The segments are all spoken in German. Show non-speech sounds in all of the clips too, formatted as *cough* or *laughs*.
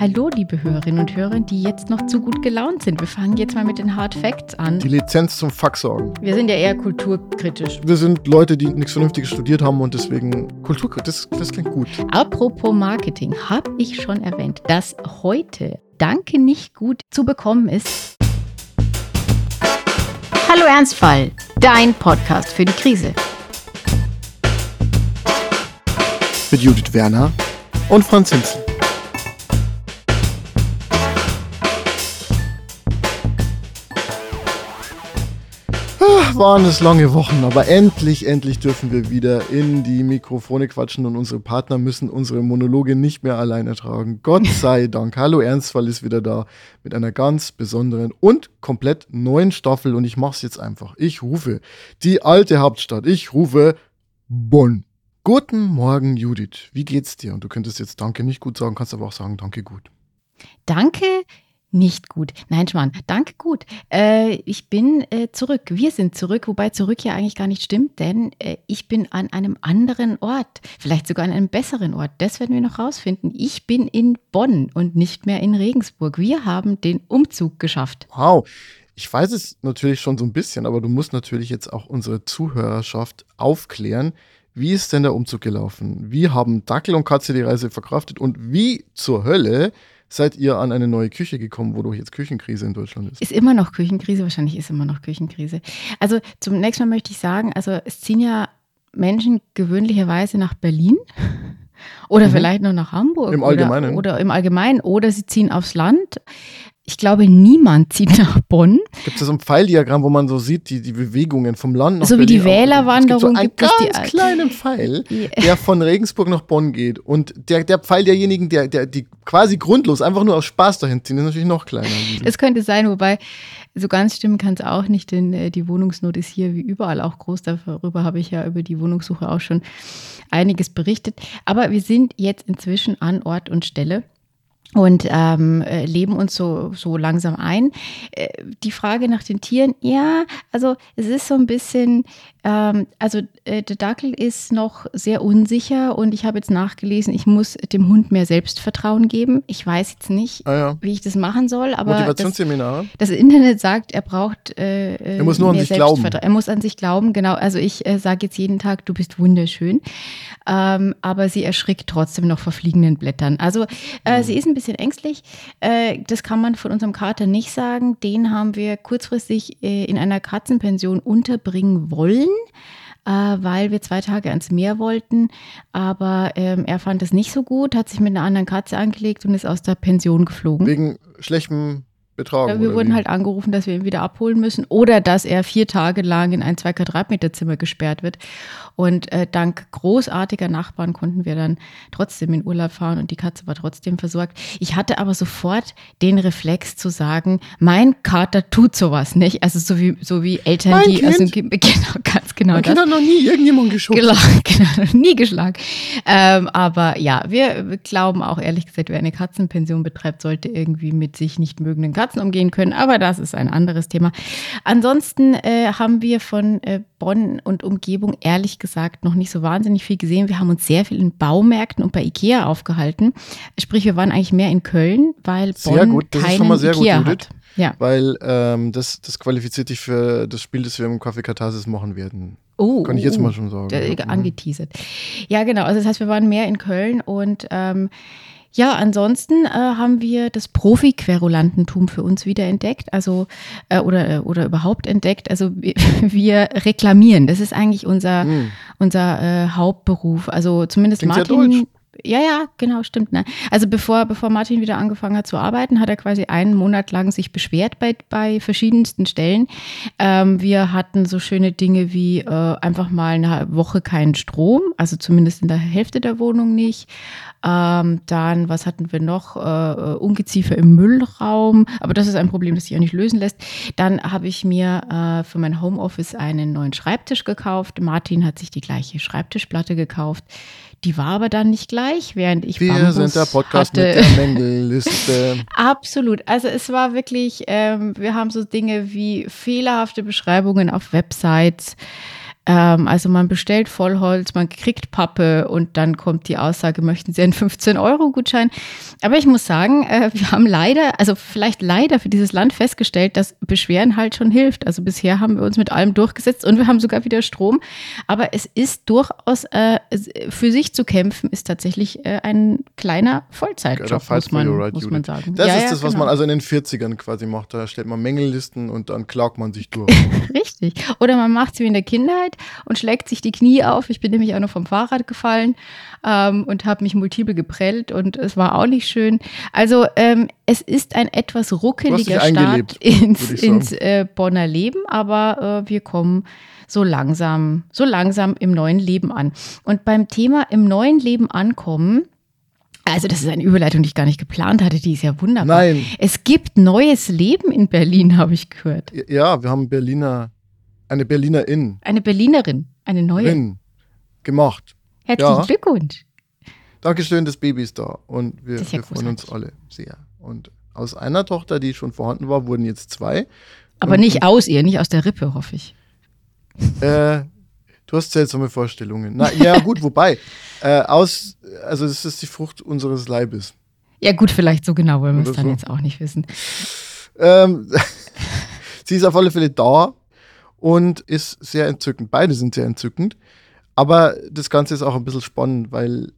Hallo, liebe Hörerinnen und Hörer, die jetzt noch zu gut gelaunt sind. Wir fangen jetzt mal mit den Hard Facts an. Die Lizenz zum Faxorgen. Wir sind ja eher kulturkritisch. Wir sind Leute, die nichts Vernünftiges studiert haben und deswegen Kulturkritisch, das, das klingt gut. Apropos Marketing, habe ich schon erwähnt, dass heute Danke nicht gut zu bekommen ist. Hallo Ernstfall, dein Podcast für die Krise. Mit Judith Werner und Franz Hinzen. Ach, waren es lange Wochen, aber endlich, endlich dürfen wir wieder in die Mikrofone quatschen und unsere Partner müssen unsere Monologe nicht mehr alleine tragen. Gott *laughs* sei Dank. Hallo Ernstfall ist wieder da mit einer ganz besonderen und komplett neuen Staffel und ich mache es jetzt einfach. Ich rufe die alte Hauptstadt. Ich rufe Bonn. Guten Morgen, Judith. Wie geht's dir? Und du könntest jetzt Danke nicht gut sagen, kannst aber auch sagen Danke gut. Danke nicht gut. Nein, Schmarrn. Danke gut. Äh, ich bin äh, zurück. Wir sind zurück, wobei zurück ja eigentlich gar nicht stimmt, denn äh, ich bin an einem anderen Ort, vielleicht sogar an einem besseren Ort. Das werden wir noch rausfinden. Ich bin in Bonn und nicht mehr in Regensburg. Wir haben den Umzug geschafft. Wow. Ich weiß es natürlich schon so ein bisschen, aber du musst natürlich jetzt auch unsere Zuhörerschaft aufklären. Wie ist denn der Umzug gelaufen? Wie haben Dackel und Katze die Reise verkraftet und wie zur Hölle seid ihr an eine neue Küche gekommen, wo doch jetzt Küchenkrise in Deutschland ist? Ist immer noch Küchenkrise, wahrscheinlich ist immer noch Küchenkrise. Also zum nächsten Mal möchte ich sagen, also es ziehen ja Menschen gewöhnlicherweise nach Berlin *laughs* oder mhm. vielleicht noch nach Hamburg. Im Allgemeinen. Oder, oder im Allgemeinen oder sie ziehen aufs Land ich glaube, niemand zieht nach Bonn. Gibt es so ein Pfeildiagramm, wo man so sieht, die, die Bewegungen vom Land nach So Berlin wie die Wählerwanderung gibt, es so einen ganz kleinen Pfeil, der von Regensburg nach Bonn geht. Und der, der Pfeil derjenigen, der, der, die quasi grundlos einfach nur aus Spaß dahin ziehen, ist natürlich noch kleiner. Das könnte sein, wobei so ganz stimmen kann es auch nicht, denn äh, die Wohnungsnot ist hier wie überall auch groß. Darüber habe ich ja über die Wohnungssuche auch schon einiges berichtet. Aber wir sind jetzt inzwischen an Ort und Stelle und ähm, äh, leben uns so, so langsam ein. Äh, die Frage nach den Tieren, ja, also es ist so ein bisschen, ähm, also äh, der Dackel ist noch sehr unsicher und ich habe jetzt nachgelesen, ich muss dem Hund mehr Selbstvertrauen geben. Ich weiß jetzt nicht, ah, ja. wie ich das machen soll, aber Motivationsseminare. Das, das, Internet sagt, er braucht äh, er muss nur an sich glauben. Er muss an sich glauben, genau. Also ich äh, sage jetzt jeden Tag, du bist wunderschön, ähm, aber sie erschrickt trotzdem noch vor fliegenden Blättern. Also äh, mhm. sie ist ein bisschen ängstlich. Äh, das kann man von unserem Kater nicht sagen. Den haben wir kurzfristig äh, in einer Katzenpension unterbringen wollen äh, weil wir zwei Tage ans Meer wollten. Aber ähm, er fand es nicht so gut, hat sich mit einer anderen Katze angelegt und ist aus der Pension geflogen. Wegen schlechtem Betragen. Ja, wir wurden wie? halt angerufen, dass wir ihn wieder abholen müssen oder dass er vier Tage lang in ein zwei Quadratmeter Zimmer gesperrt wird. Und äh, dank großartiger Nachbarn konnten wir dann trotzdem in Urlaub fahren und die Katze war trotzdem versorgt. Ich hatte aber sofort den Reflex zu sagen, mein Kater tut sowas nicht. Also so wie, so wie Eltern, mein die, kind? also *laughs* genau, ganz genau mein das. Kind hat noch nie irgendjemand geschubst. *laughs* Genau, noch nie geschlagen. Ähm, aber ja, wir glauben auch ehrlich gesagt, wer eine Katzenpension betreibt, sollte irgendwie mit sich nicht mögenden Katzen umgehen können. Aber das ist ein anderes Thema. Ansonsten äh, haben wir von äh, Bonn und Umgebung ehrlich gesagt noch nicht so wahnsinnig viel gesehen. Wir haben uns sehr viel in Baumärkten und bei Ikea aufgehalten. Sprich, wir waren eigentlich mehr in Köln, weil Bonn sehr gut. Das keinen ist schon mal sehr Ikea gut, hat. Ja. Weil ähm, das, das qualifiziert dich für das Spiel, das wir im Café Katharsis machen werden. Oh, Kann ich jetzt mal schon sagen. äh, ja. Angeteasert. Ja, genau. Also das heißt, wir waren mehr in Köln und ähm, ja, ansonsten äh, haben wir das Profi-Querulantentum für uns wieder entdeckt, also äh, oder, äh, oder überhaupt entdeckt. Also wir, *laughs* wir reklamieren. Das ist eigentlich unser, Hm. unser äh, Hauptberuf. Also zumindest Klingt Martin. Ja, ja, genau, stimmt. Ne? Also bevor, bevor Martin wieder angefangen hat zu arbeiten, hat er quasi einen Monat lang sich beschwert bei, bei verschiedensten Stellen. Ähm, wir hatten so schöne Dinge wie äh, einfach mal eine Woche keinen Strom, also zumindest in der Hälfte der Wohnung nicht. Ähm, dann, was hatten wir noch? Äh, Ungeziefer im Müllraum. Aber das ist ein Problem, das sich auch nicht lösen lässt. Dann habe ich mir äh, für mein Homeoffice einen neuen Schreibtisch gekauft. Martin hat sich die gleiche Schreibtischplatte gekauft. Die war aber dann nicht gleich, während ich Wir Bambus sind der Podcast hatte. mit der Mängelliste. *laughs* Absolut. Also es war wirklich, ähm, wir haben so Dinge wie fehlerhafte Beschreibungen auf Websites. Ähm, also man bestellt Vollholz, man kriegt Pappe und dann kommt die Aussage, möchten Sie einen 15-Euro-Gutschein? Aber ich muss sagen, äh, wir haben leider, also vielleicht leider für dieses Land festgestellt, dass Beschweren halt schon hilft. Also bisher haben wir uns mit allem durchgesetzt und wir haben sogar wieder Strom. Aber es ist durchaus, äh, für sich zu kämpfen, ist tatsächlich äh, ein kleiner Vollzeitjob, muss man, right, muss man sagen. Das ja, ist ja, das, was genau. man also in den 40ern quasi macht. Da stellt man Mängellisten und dann klagt man sich durch. *laughs* Richtig. Oder man macht es wie in der Kindheit und schlägt sich die Knie auf. Ich bin nämlich auch noch vom Fahrrad gefallen ähm, und habe mich multiple geprellt und es war auch nicht schön. Also ähm, es ist ein etwas ruckeliger Start *laughs* ins, ins äh, Bonner Leben, aber äh, wir kommen so langsam, so langsam im neuen Leben an. Und beim Thema im neuen Leben ankommen, also das ist eine Überleitung, die ich gar nicht geplant hatte, die ist ja wunderbar. Nein. Es gibt neues Leben in Berlin, habe ich gehört. Ja, wir haben Berliner, eine Berlinerin. Eine Berlinerin, eine neue. In, gemacht. Herzlichen ja. Glückwunsch. Dankeschön, das Baby ist da und wir, ja wir freuen uns alle sehr. Und aus einer Tochter, die schon vorhanden war, wurden jetzt zwei. Aber und, nicht aus ihr, nicht aus der Rippe, hoffe ich. Äh, du hast seltsame Vorstellungen. Na, ja, gut, *laughs* wobei. Äh, aus, also es ist die Frucht unseres Leibes. Ja, gut, vielleicht so genau, weil wir es dann so. jetzt auch nicht wissen. Ähm, *laughs* sie ist auf alle Fälle da und ist sehr entzückend. Beide sind sehr entzückend. Aber das Ganze ist auch ein bisschen spannend, weil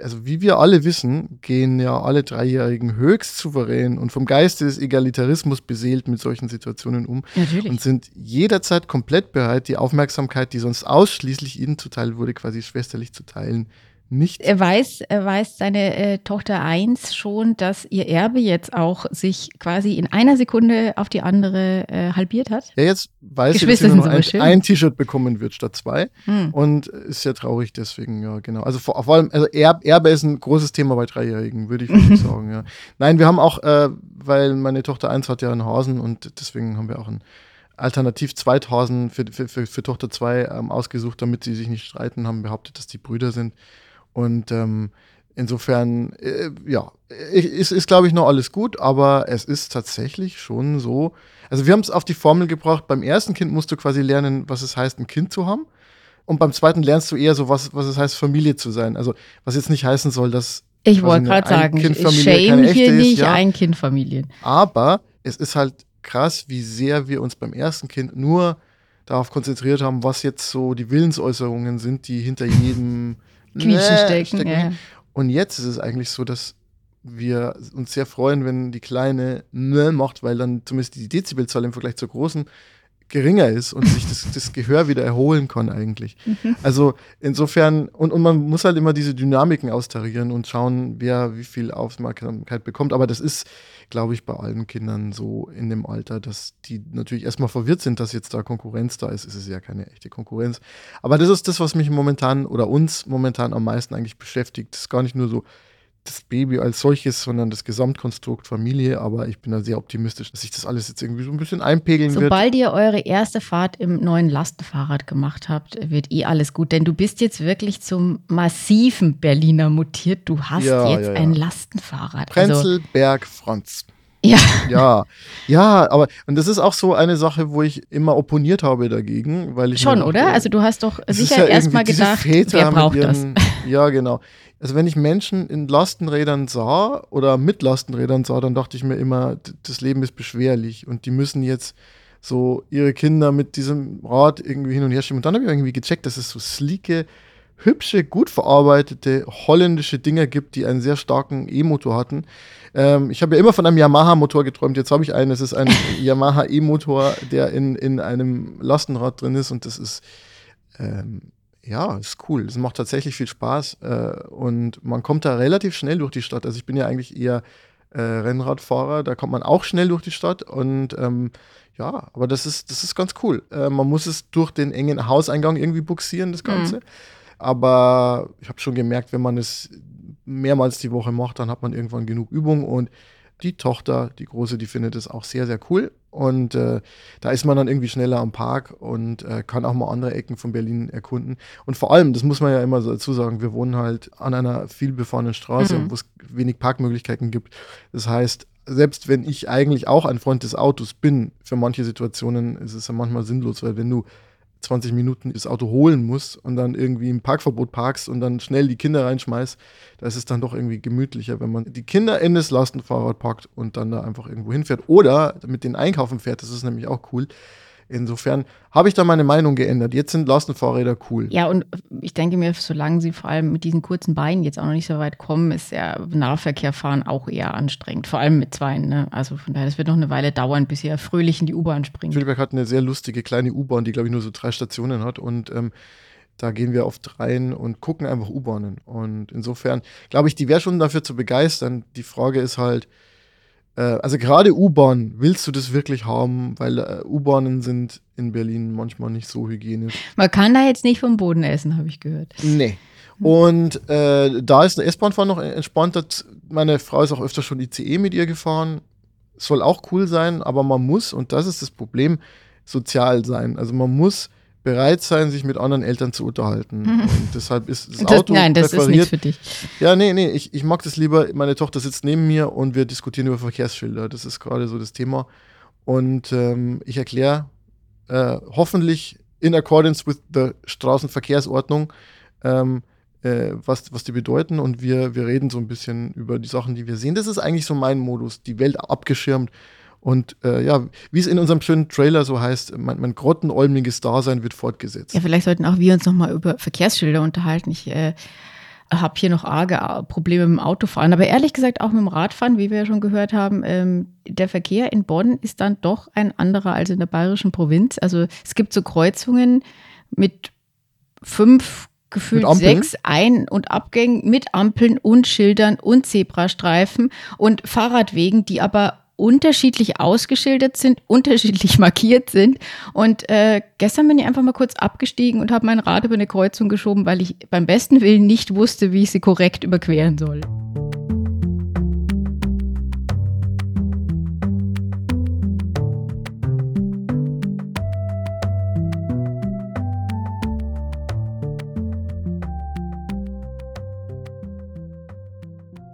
also wie wir alle wissen, gehen ja alle Dreijährigen höchst souverän und vom Geiste des Egalitarismus beseelt mit solchen Situationen um Natürlich. und sind jederzeit komplett bereit, die Aufmerksamkeit, die sonst ausschließlich ihnen zuteil wurde, quasi schwesterlich zu teilen nicht. Er weiß, er weiß seine äh, Tochter 1 schon, dass ihr Erbe jetzt auch sich quasi in einer Sekunde auf die andere äh, halbiert hat. Ja, jetzt weiß sie, dass sie nur ein, ein T-Shirt bekommen wird statt zwei. Hm. Und ist sehr traurig deswegen, ja, genau. Also vor, vor allem, also Erbe, Erbe ist ein großes Thema bei Dreijährigen, würde ich *laughs* sagen, ja. Nein, wir haben auch, äh, weil meine Tochter 1 hat ja einen Hasen und deswegen haben wir auch ein Alternativ 2000 für, für, für, für Tochter 2 ähm, ausgesucht, damit sie sich nicht streiten, haben behauptet, dass die Brüder sind. Und ähm, insofern, äh, ja, ist, ist glaube ich, noch alles gut, aber es ist tatsächlich schon so. Also, wir haben es auf die Formel gebracht. Beim ersten Kind musst du quasi lernen, was es heißt, ein Kind zu haben. Und beim zweiten lernst du eher so, was, was es heißt, Familie zu sein. Also, was jetzt nicht heißen soll, dass. Ich wollte gerade sagen, shame hier nicht ja. Ein-Kind-Familien. Aber es ist halt krass, wie sehr wir uns beim ersten Kind nur darauf konzentriert haben, was jetzt so die Willensäußerungen sind, die hinter jedem Quietschen stecken. stecken. Ja. Und jetzt ist es eigentlich so, dass wir uns sehr freuen, wenn die kleine Nö macht, weil dann zumindest die Dezibelzahl im Vergleich zur großen geringer ist und sich das, das Gehör wieder erholen kann eigentlich. Mhm. Also insofern, und, und man muss halt immer diese Dynamiken austarieren und schauen, wer wie viel Aufmerksamkeit bekommt. Aber das ist glaube ich, bei allen Kindern so in dem Alter, dass die natürlich erstmal verwirrt sind, dass jetzt da Konkurrenz da ist. Es ist ja keine echte Konkurrenz. Aber das ist das, was mich momentan oder uns momentan am meisten eigentlich beschäftigt. Das ist gar nicht nur so das Baby als solches, sondern das Gesamtkonstrukt Familie. Aber ich bin da sehr optimistisch, dass sich das alles jetzt irgendwie so ein bisschen einpegeln Sobald wird. Sobald ihr eure erste Fahrt im neuen Lastenfahrrad gemacht habt, wird eh alles gut. Denn du bist jetzt wirklich zum massiven Berliner mutiert. Du hast ja, jetzt ja, ja. ein Lastenfahrrad. Prenzlberg, also, Franz. Ja. Ja, ja, aber und das ist auch so eine Sache, wo ich immer opponiert habe dagegen, weil ich schon, oder? Also du hast doch sicher ja erstmal gedacht, Väter wer braucht ihren, das? Ja, genau. Also wenn ich Menschen in Lastenrädern sah oder mit Lastenrädern sah, dann dachte ich mir immer, das Leben ist beschwerlich und die müssen jetzt so ihre Kinder mit diesem Rad irgendwie hin und her schieben. Und dann habe ich irgendwie gecheckt, dass es so sleeke, hübsche, gut verarbeitete holländische Dinger gibt, die einen sehr starken E-Motor hatten. Ähm, ich habe ja immer von einem Yamaha-Motor geträumt. Jetzt habe ich einen. Es ist ein *laughs* Yamaha E-Motor, der in, in einem Lastenrad drin ist und das ist ähm, ja, ist cool. Es macht tatsächlich viel Spaß äh, und man kommt da relativ schnell durch die Stadt. Also ich bin ja eigentlich eher äh, Rennradfahrer, da kommt man auch schnell durch die Stadt und ähm, ja, aber das ist, das ist ganz cool. Äh, man muss es durch den engen Hauseingang irgendwie buxieren, das Ganze. Mhm. Aber ich habe schon gemerkt, wenn man es mehrmals die Woche macht, dann hat man irgendwann genug Übung und die Tochter, die große, die findet es auch sehr, sehr cool. Und äh, da ist man dann irgendwie schneller am Park und äh, kann auch mal andere Ecken von Berlin erkunden. Und vor allem, das muss man ja immer so dazu sagen, wir wohnen halt an einer vielbefahrenen Straße, mhm. wo es wenig Parkmöglichkeiten gibt. Das heißt, selbst wenn ich eigentlich auch ein Freund des Autos bin, für manche Situationen ist es ja manchmal sinnlos, weil wenn du 20 Minuten das Auto holen musst und dann irgendwie im Parkverbot parkst und dann schnell die Kinder reinschmeißt, da ist es dann doch irgendwie gemütlicher, wenn man die Kinder in das Lastenfahrrad packt und dann da einfach irgendwo hinfährt. Oder mit den Einkaufen fährt, das ist nämlich auch cool. Insofern habe ich da meine Meinung geändert. Jetzt sind Lastenfahrräder cool. Ja, und ich denke mir, solange sie vor allem mit diesen kurzen Beinen jetzt auch noch nicht so weit kommen, ist ja Nahverkehr fahren auch eher anstrengend. Vor allem mit zwei. Ne? Also von daher, das wird noch eine Weile dauern, bis sie fröhlich in die U-Bahn springen. Schöneberg hat eine sehr lustige kleine U-Bahn, die, glaube ich, nur so drei Stationen hat. Und ähm, da gehen wir oft rein und gucken einfach U-Bahnen. Und insofern, glaube ich, die wäre schon dafür zu begeistern. Die Frage ist halt, äh, also gerade U-Bahn, willst du das wirklich haben? Weil äh, U-Bahnen sind in Berlin manchmal nicht so hygienisch. Man kann da jetzt nicht vom Boden essen, habe ich gehört. Nee. Und äh, da ist eine S-Bahn-Fahren noch entspannter. Meine Frau ist auch öfter schon ICE mit ihr gefahren. Soll auch cool sein, aber man muss, und das ist das Problem, sozial sein. Also man muss bereit sein, sich mit anderen Eltern zu unterhalten. Mhm. Und deshalb ist das, das Auto Nein, das ist nichts für dich. Ja, nee, nee, ich, ich mag das lieber. Meine Tochter sitzt neben mir und wir diskutieren über Verkehrsschilder. Das ist gerade so das Thema. Und ähm, ich erkläre äh, hoffentlich in accordance with the Straßenverkehrsordnung, ähm, äh, was, was die bedeuten. Und wir, wir reden so ein bisschen über die Sachen, die wir sehen. Das ist eigentlich so mein Modus, die Welt abgeschirmt und äh, ja, wie es in unserem schönen Trailer so heißt, mein, mein grottenolmiges Dasein wird fortgesetzt. Ja, vielleicht sollten auch wir uns nochmal über Verkehrsschilder unterhalten. Ich äh, habe hier noch arge äh, Probleme mit dem Autofahren, aber ehrlich gesagt auch mit dem Radfahren, wie wir ja schon gehört haben. Ähm, der Verkehr in Bonn ist dann doch ein anderer als in der bayerischen Provinz. Also es gibt so Kreuzungen mit fünf gefühlt sechs Ein- und Abgängen mit Ampeln und Schildern und Zebrastreifen und Fahrradwegen, die aber unterschiedlich ausgeschildert sind, *laughs* unterschiedlich markiert sind. Und äh, gestern bin ich einfach mal kurz abgestiegen und habe mein Rad über eine Kreuzung geschoben, weil ich beim besten Willen nicht wusste, wie ich sie korrekt überqueren soll.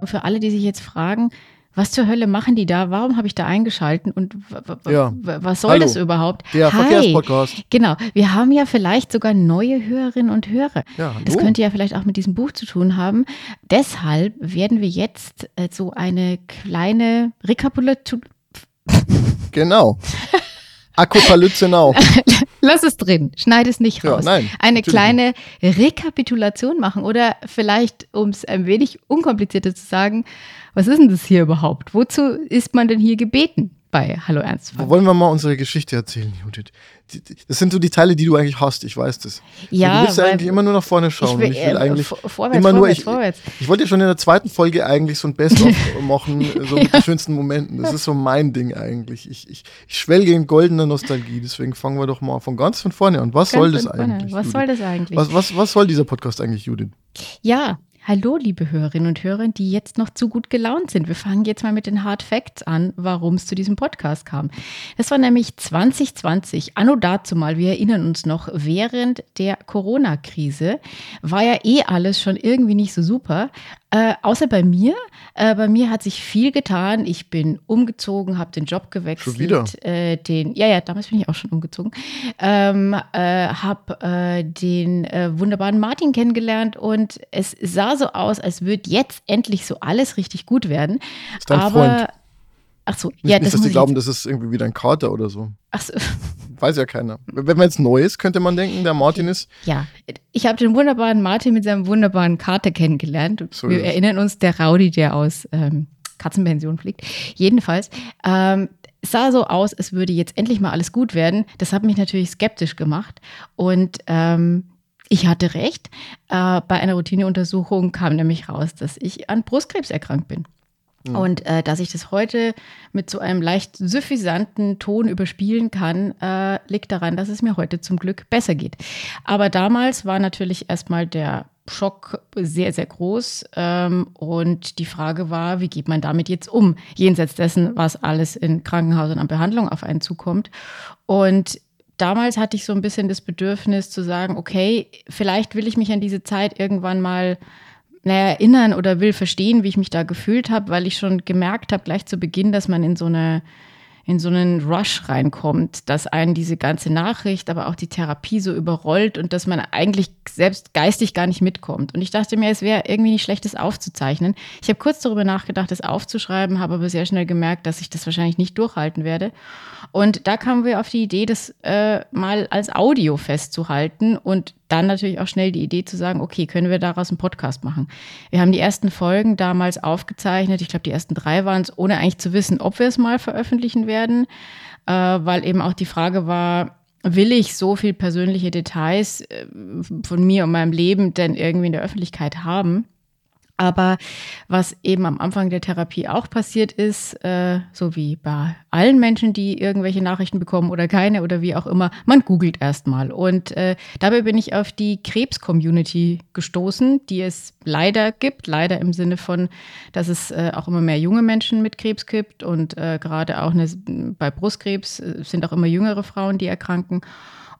Für alle, die sich jetzt fragen, was zur Hölle machen die da? Warum habe ich da eingeschalten und ja. was soll Hallo. das überhaupt? Der Hi. Verkehrspodcast. Genau. Wir haben ja vielleicht sogar neue Hörerinnen und Hörer. Ja, das könnte ja vielleicht auch mit diesem Buch zu tun haben. Deshalb werden wir jetzt äh, so eine kleine Rekapitulation. Genau. *laughs* Akopalyzenau. *laughs* Lass es drin, schneid es nicht raus. Ja, nein, Eine kleine Rekapitulation machen oder vielleicht, um es ein wenig unkomplizierter zu sagen, was ist denn das hier überhaupt? Wozu ist man denn hier gebeten? Bei Hallo Ernst. Wollen wir mal unsere Geschichte erzählen, Judith? Das sind so die Teile, die du eigentlich hast, ich weiß das. Ja, du willst ja eigentlich immer nur nach vorne schauen. Ich will, ich will äh, eigentlich vorwärts, immer nur, vorwärts, ich, vorwärts. Ich, ich wollte ja schon in der zweiten Folge eigentlich so ein Best-of *laughs* machen, so mit ja. den schönsten Momenten. Das ist so mein Ding eigentlich. Ich, ich, ich schwelge in goldener Nostalgie, deswegen fangen wir doch mal von ganz von vorne an. Was ganz soll das eigentlich? Was Judith? soll das eigentlich? Was, was, was soll dieser Podcast eigentlich, Judith? Ja, Hallo, liebe Hörerinnen und Hörer, die jetzt noch zu gut gelaunt sind. Wir fangen jetzt mal mit den Hard Facts an, warum es zu diesem Podcast kam. Das war nämlich 2020, anno dazu mal, wir erinnern uns noch, während der Corona-Krise war ja eh alles schon irgendwie nicht so super. Äh, außer bei mir. Äh, bei mir hat sich viel getan. Ich bin umgezogen, habe den Job gewechselt. Schon wieder? Äh, den, ja, ja, damals bin ich auch schon umgezogen. Ähm, äh, habe äh, den äh, wunderbaren Martin kennengelernt und es sah so aus, als würde jetzt endlich so alles richtig gut werden. Ist dein Aber Freund? Ach so, nicht, ja, nicht, das dass die glauben, das ist irgendwie wieder ein Kater oder so. Ach so. *laughs* Weiß ja keiner. Wenn man jetzt neu ist, könnte man denken, der Martin ist. Ja, ich habe den wunderbaren Martin mit seinem wunderbaren Kater kennengelernt. So Wir erinnern uns, der Raudi, der aus ähm, Katzenpension fliegt. Jedenfalls, ähm, es sah so aus, es würde jetzt endlich mal alles gut werden. Das hat mich natürlich skeptisch gemacht. Und ähm, ich hatte recht. Äh, bei einer Routineuntersuchung kam nämlich raus, dass ich an Brustkrebs erkrankt bin. Mhm. Und äh, dass ich das heute mit so einem leicht suffisanten Ton überspielen kann, äh, liegt daran, dass es mir heute zum Glück besser geht. Aber damals war natürlich erstmal der Schock sehr, sehr groß. Ähm, und die Frage war, wie geht man damit jetzt um? Jenseits dessen, was alles in Krankenhäusern an Behandlung auf einen zukommt. Und damals hatte ich so ein bisschen das Bedürfnis zu sagen, okay, vielleicht will ich mich an diese Zeit irgendwann mal naja, erinnern oder will verstehen, wie ich mich da gefühlt habe, weil ich schon gemerkt habe, gleich zu Beginn, dass man in so eine in so einen Rush reinkommt, dass einen diese ganze Nachricht, aber auch die Therapie so überrollt und dass man eigentlich selbst geistig gar nicht mitkommt. Und ich dachte mir, es wäre irgendwie nicht schlecht, das aufzuzeichnen. Ich habe kurz darüber nachgedacht, das aufzuschreiben, habe aber sehr schnell gemerkt, dass ich das wahrscheinlich nicht durchhalten werde. Und da kamen wir auf die Idee, das äh, mal als Audio festzuhalten und dann natürlich auch schnell die Idee zu sagen, okay, können wir daraus einen Podcast machen? Wir haben die ersten Folgen damals aufgezeichnet. Ich glaube, die ersten drei waren es, ohne eigentlich zu wissen, ob wir es mal veröffentlichen werden, äh, weil eben auch die Frage war, will ich so viel persönliche Details äh, von mir und meinem Leben denn irgendwie in der Öffentlichkeit haben? Aber was eben am Anfang der Therapie auch passiert ist, äh, so wie bei allen Menschen, die irgendwelche Nachrichten bekommen oder keine oder wie auch immer, man googelt erstmal. Und äh, dabei bin ich auf die Krebs-Community gestoßen, die es leider gibt. Leider im Sinne von, dass es äh, auch immer mehr junge Menschen mit Krebs gibt und äh, gerade auch eine, bei Brustkrebs äh, sind auch immer jüngere Frauen, die erkranken.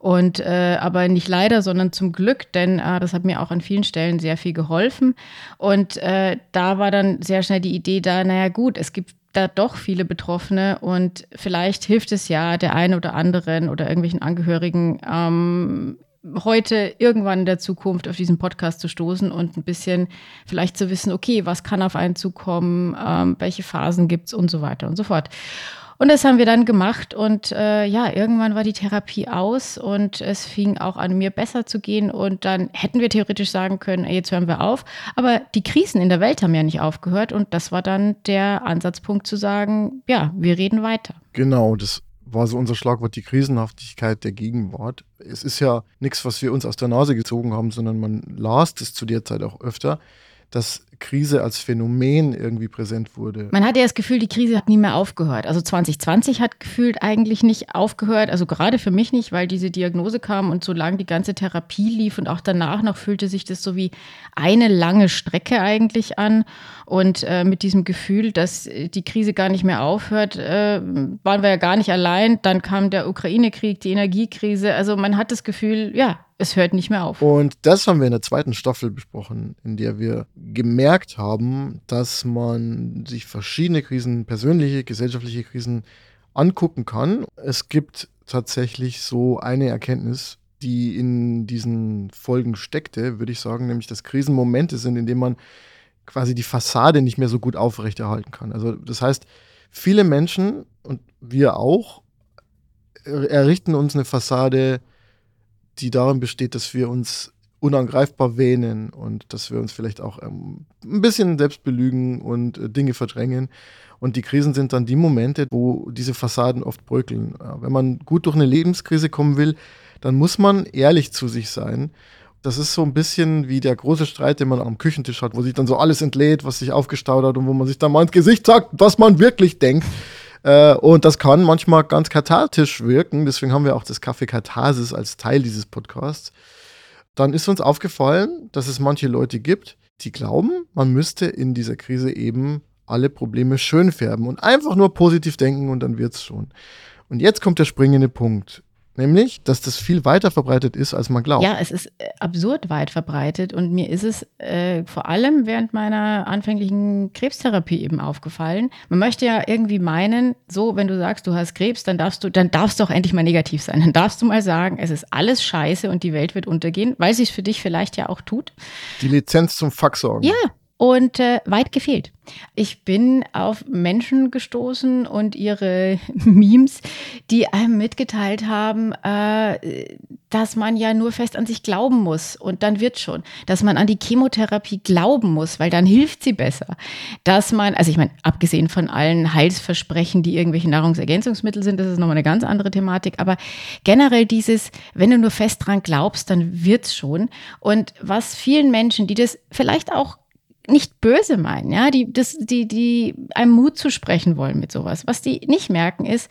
Und äh, aber nicht leider, sondern zum Glück, denn äh, das hat mir auch an vielen Stellen sehr viel geholfen. Und äh, da war dann sehr schnell die Idee da, naja gut, es gibt da doch viele Betroffene und vielleicht hilft es ja der einen oder anderen oder irgendwelchen Angehörigen, ähm, heute irgendwann in der Zukunft auf diesen Podcast zu stoßen und ein bisschen vielleicht zu wissen, okay, was kann auf einen zukommen, ähm, welche Phasen gibt es und so weiter und so fort. Und das haben wir dann gemacht und äh, ja, irgendwann war die Therapie aus und es fing auch an, mir besser zu gehen und dann hätten wir theoretisch sagen können, jetzt hören wir auf. Aber die Krisen in der Welt haben ja nicht aufgehört und das war dann der Ansatzpunkt zu sagen, ja, wir reden weiter. Genau, das war so unser Schlagwort, die Krisenhaftigkeit der Gegenwart. Es ist ja nichts, was wir uns aus der Nase gezogen haben, sondern man las das zu der Zeit auch öfter dass Krise als Phänomen irgendwie präsent wurde. Man hatte ja das Gefühl, die Krise hat nie mehr aufgehört. Also 2020 hat gefühlt eigentlich nicht aufgehört. Also gerade für mich nicht, weil diese Diagnose kam und solange die ganze Therapie lief und auch danach noch fühlte sich das so wie eine lange Strecke eigentlich an. Und äh, mit diesem Gefühl, dass die Krise gar nicht mehr aufhört, äh, waren wir ja gar nicht allein. Dann kam der Ukraine-Krieg, die Energiekrise. Also man hat das Gefühl, ja, es hört nicht mehr auf. Und das haben wir in der zweiten Staffel besprochen, in der wir gemerkt haben, dass man sich verschiedene Krisen, persönliche, gesellschaftliche Krisen angucken kann. Es gibt tatsächlich so eine Erkenntnis, die in diesen Folgen steckte, würde ich sagen, nämlich dass Krisenmomente sind, in denen man quasi die Fassade nicht mehr so gut aufrechterhalten kann. Also das heißt, viele Menschen und wir auch errichten uns eine Fassade die darin besteht, dass wir uns unangreifbar wähnen und dass wir uns vielleicht auch ähm, ein bisschen selbst belügen und äh, Dinge verdrängen. Und die Krisen sind dann die Momente, wo diese Fassaden oft bröckeln. Ja, wenn man gut durch eine Lebenskrise kommen will, dann muss man ehrlich zu sich sein. Das ist so ein bisschen wie der große Streit, den man am Küchentisch hat, wo sich dann so alles entlädt, was sich aufgestaut hat und wo man sich dann mal ins Gesicht sagt, was man wirklich denkt. Äh, und das kann manchmal ganz kathartisch wirken. Deswegen haben wir auch das Kaffee Katharsis als Teil dieses Podcasts. Dann ist uns aufgefallen, dass es manche Leute gibt, die glauben, man müsste in dieser Krise eben alle Probleme schön färben und einfach nur positiv denken und dann wird's schon. Und jetzt kommt der springende Punkt. Nämlich, dass das viel weiter verbreitet ist, als man glaubt. Ja, es ist äh, absurd weit verbreitet und mir ist es äh, vor allem während meiner anfänglichen Krebstherapie eben aufgefallen. Man möchte ja irgendwie meinen, so, wenn du sagst, du hast Krebs, dann darfst du, dann darfst du auch endlich mal negativ sein. Dann darfst du mal sagen, es ist alles scheiße und die Welt wird untergehen, weil sie es für dich vielleicht ja auch tut. Die Lizenz zum Fuck sorgen. Ja, und äh, weit gefehlt. Ich bin auf Menschen gestoßen und ihre *laughs* Memes, die einem mitgeteilt haben, äh, dass man ja nur fest an sich glauben muss und dann wird schon. Dass man an die Chemotherapie glauben muss, weil dann hilft sie besser. Dass man, also ich meine, abgesehen von allen Heilsversprechen, die irgendwelche Nahrungsergänzungsmittel sind, das ist nochmal eine ganz andere Thematik, aber generell dieses, wenn du nur fest dran glaubst, dann wird's schon. Und was vielen Menschen, die das vielleicht auch nicht böse meinen, ja, die, das, die, die einem Mut zu sprechen wollen mit sowas. Was die nicht merken ist,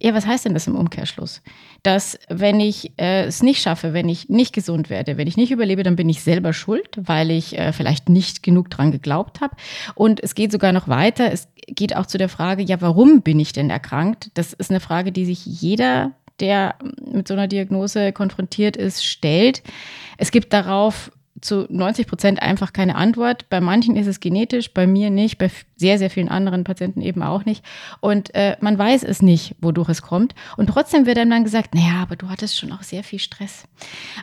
ja, was heißt denn das im Umkehrschluss? Dass wenn ich äh, es nicht schaffe, wenn ich nicht gesund werde, wenn ich nicht überlebe, dann bin ich selber schuld, weil ich äh, vielleicht nicht genug dran geglaubt habe. Und es geht sogar noch weiter. Es geht auch zu der Frage, ja, warum bin ich denn erkrankt? Das ist eine Frage, die sich jeder, der mit so einer Diagnose konfrontiert ist, stellt. Es gibt darauf zu 90 Prozent einfach keine Antwort. Bei manchen ist es genetisch, bei mir nicht, bei sehr, sehr vielen anderen Patienten eben auch nicht. Und äh, man weiß es nicht, wodurch es kommt. Und trotzdem wird einem dann gesagt, naja, aber du hattest schon auch sehr viel Stress.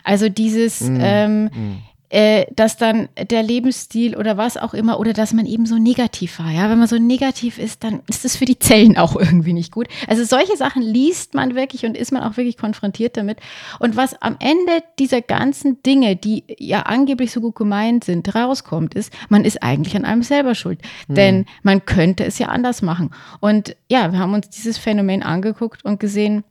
Also dieses, mm, ähm, mm äh, dass dann der Lebensstil oder was auch immer oder dass man eben so negativ war. Ja, wenn man so negativ ist, dann ist das für die Zellen auch irgendwie nicht gut. Also solche Sachen liest man wirklich und ist man auch wirklich konfrontiert damit. Und was am Ende dieser ganzen Dinge, die ja angeblich so gut gemeint sind, rauskommt, ist, man ist eigentlich an einem selber schuld. Mhm. Denn man könnte es ja anders machen. Und ja, wir haben uns dieses Phänomen angeguckt und gesehen,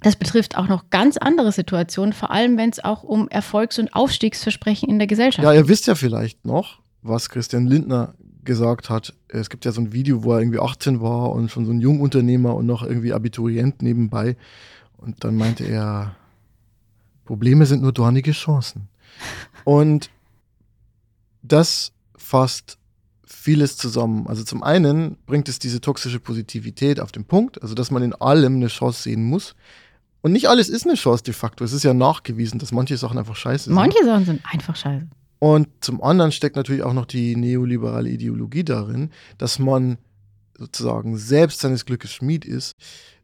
das betrifft auch noch ganz andere Situationen, vor allem wenn es auch um Erfolgs- und Aufstiegsversprechen in der Gesellschaft geht. Ja, ihr wisst ja vielleicht noch, was Christian Lindner gesagt hat. Es gibt ja so ein Video, wo er irgendwie 18 war und schon so ein Jungunternehmer und noch irgendwie Abiturient nebenbei. Und dann meinte er, Probleme sind nur dornige Chancen. Und das fasst vieles zusammen. Also zum einen bringt es diese toxische Positivität auf den Punkt, also dass man in allem eine Chance sehen muss. Und nicht alles ist eine Chance de facto. Es ist ja nachgewiesen, dass manche Sachen einfach scheiße sind. Manche Sachen sind einfach scheiße. Und zum anderen steckt natürlich auch noch die neoliberale Ideologie darin, dass man sozusagen selbst seines Glückes Schmied ist.